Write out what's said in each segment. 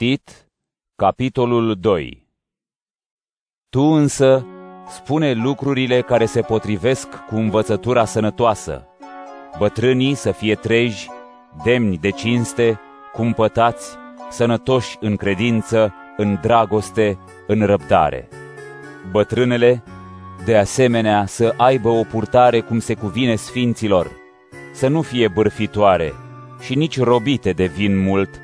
Tit, capitolul 2 Tu însă spune lucrurile care se potrivesc cu învățătura sănătoasă. Bătrânii să fie treji, demni de cinste, cumpătați, sănătoși în credință, în dragoste, în răbdare. Bătrânele, de asemenea, să aibă o purtare cum se cuvine sfinților, să nu fie bârfitoare și nici robite de vin mult,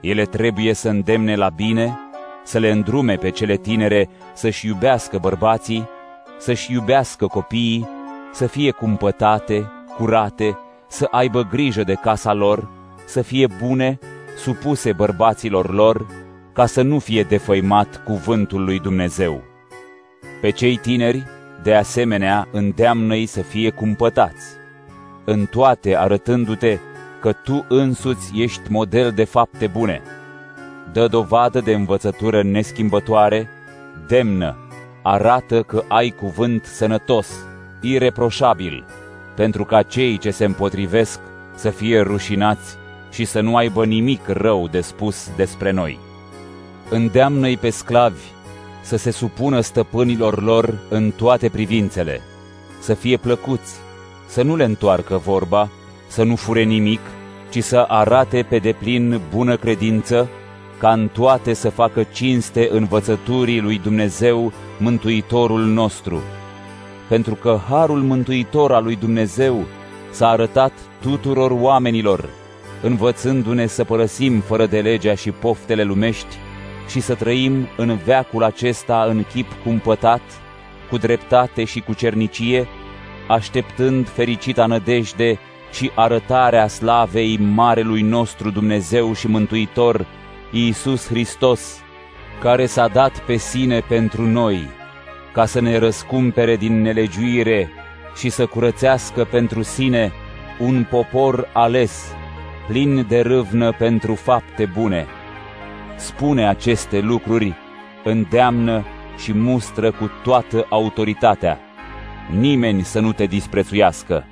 ele trebuie să îndemne la bine, să le îndrume pe cele tinere să-și iubească bărbații, să-și iubească copiii, să fie cumpătate, curate, să aibă grijă de casa lor, să fie bune, supuse bărbaților lor, ca să nu fie defăimat cuvântul lui Dumnezeu. Pe cei tineri, de asemenea, îndeamnă-i să fie cumpătați, în toate arătându-te că tu însuți ești model de fapte bune. Dă dovadă de învățătură neschimbătoare, demnă, arată că ai cuvânt sănătos, ireproșabil, pentru ca cei ce se împotrivesc să fie rușinați și să nu aibă nimic rău de spus despre noi. Îndeamnă-i pe sclavi să se supună stăpânilor lor în toate privințele, să fie plăcuți, să nu le întoarcă vorba, să nu fure nimic, ci să arate pe deplin bună credință, ca în toate să facă cinste învățăturii lui Dumnezeu, Mântuitorul nostru. Pentru că harul mântuitor al lui Dumnezeu s-a arătat tuturor oamenilor, învățându-ne să părăsim fără de legea și poftele lumești și să trăim în veacul acesta în chip cumpătat, cu dreptate și cu cernicie, așteptând fericita nădejde și arătarea slavei Marelui nostru Dumnezeu și Mântuitor, Iisus Hristos, care s-a dat pe sine pentru noi, ca să ne răscumpere din nelegiuire și să curățească pentru sine un popor ales, plin de râvnă pentru fapte bune. Spune aceste lucruri, îndeamnă și mustră cu toată autoritatea. Nimeni să nu te disprețuiască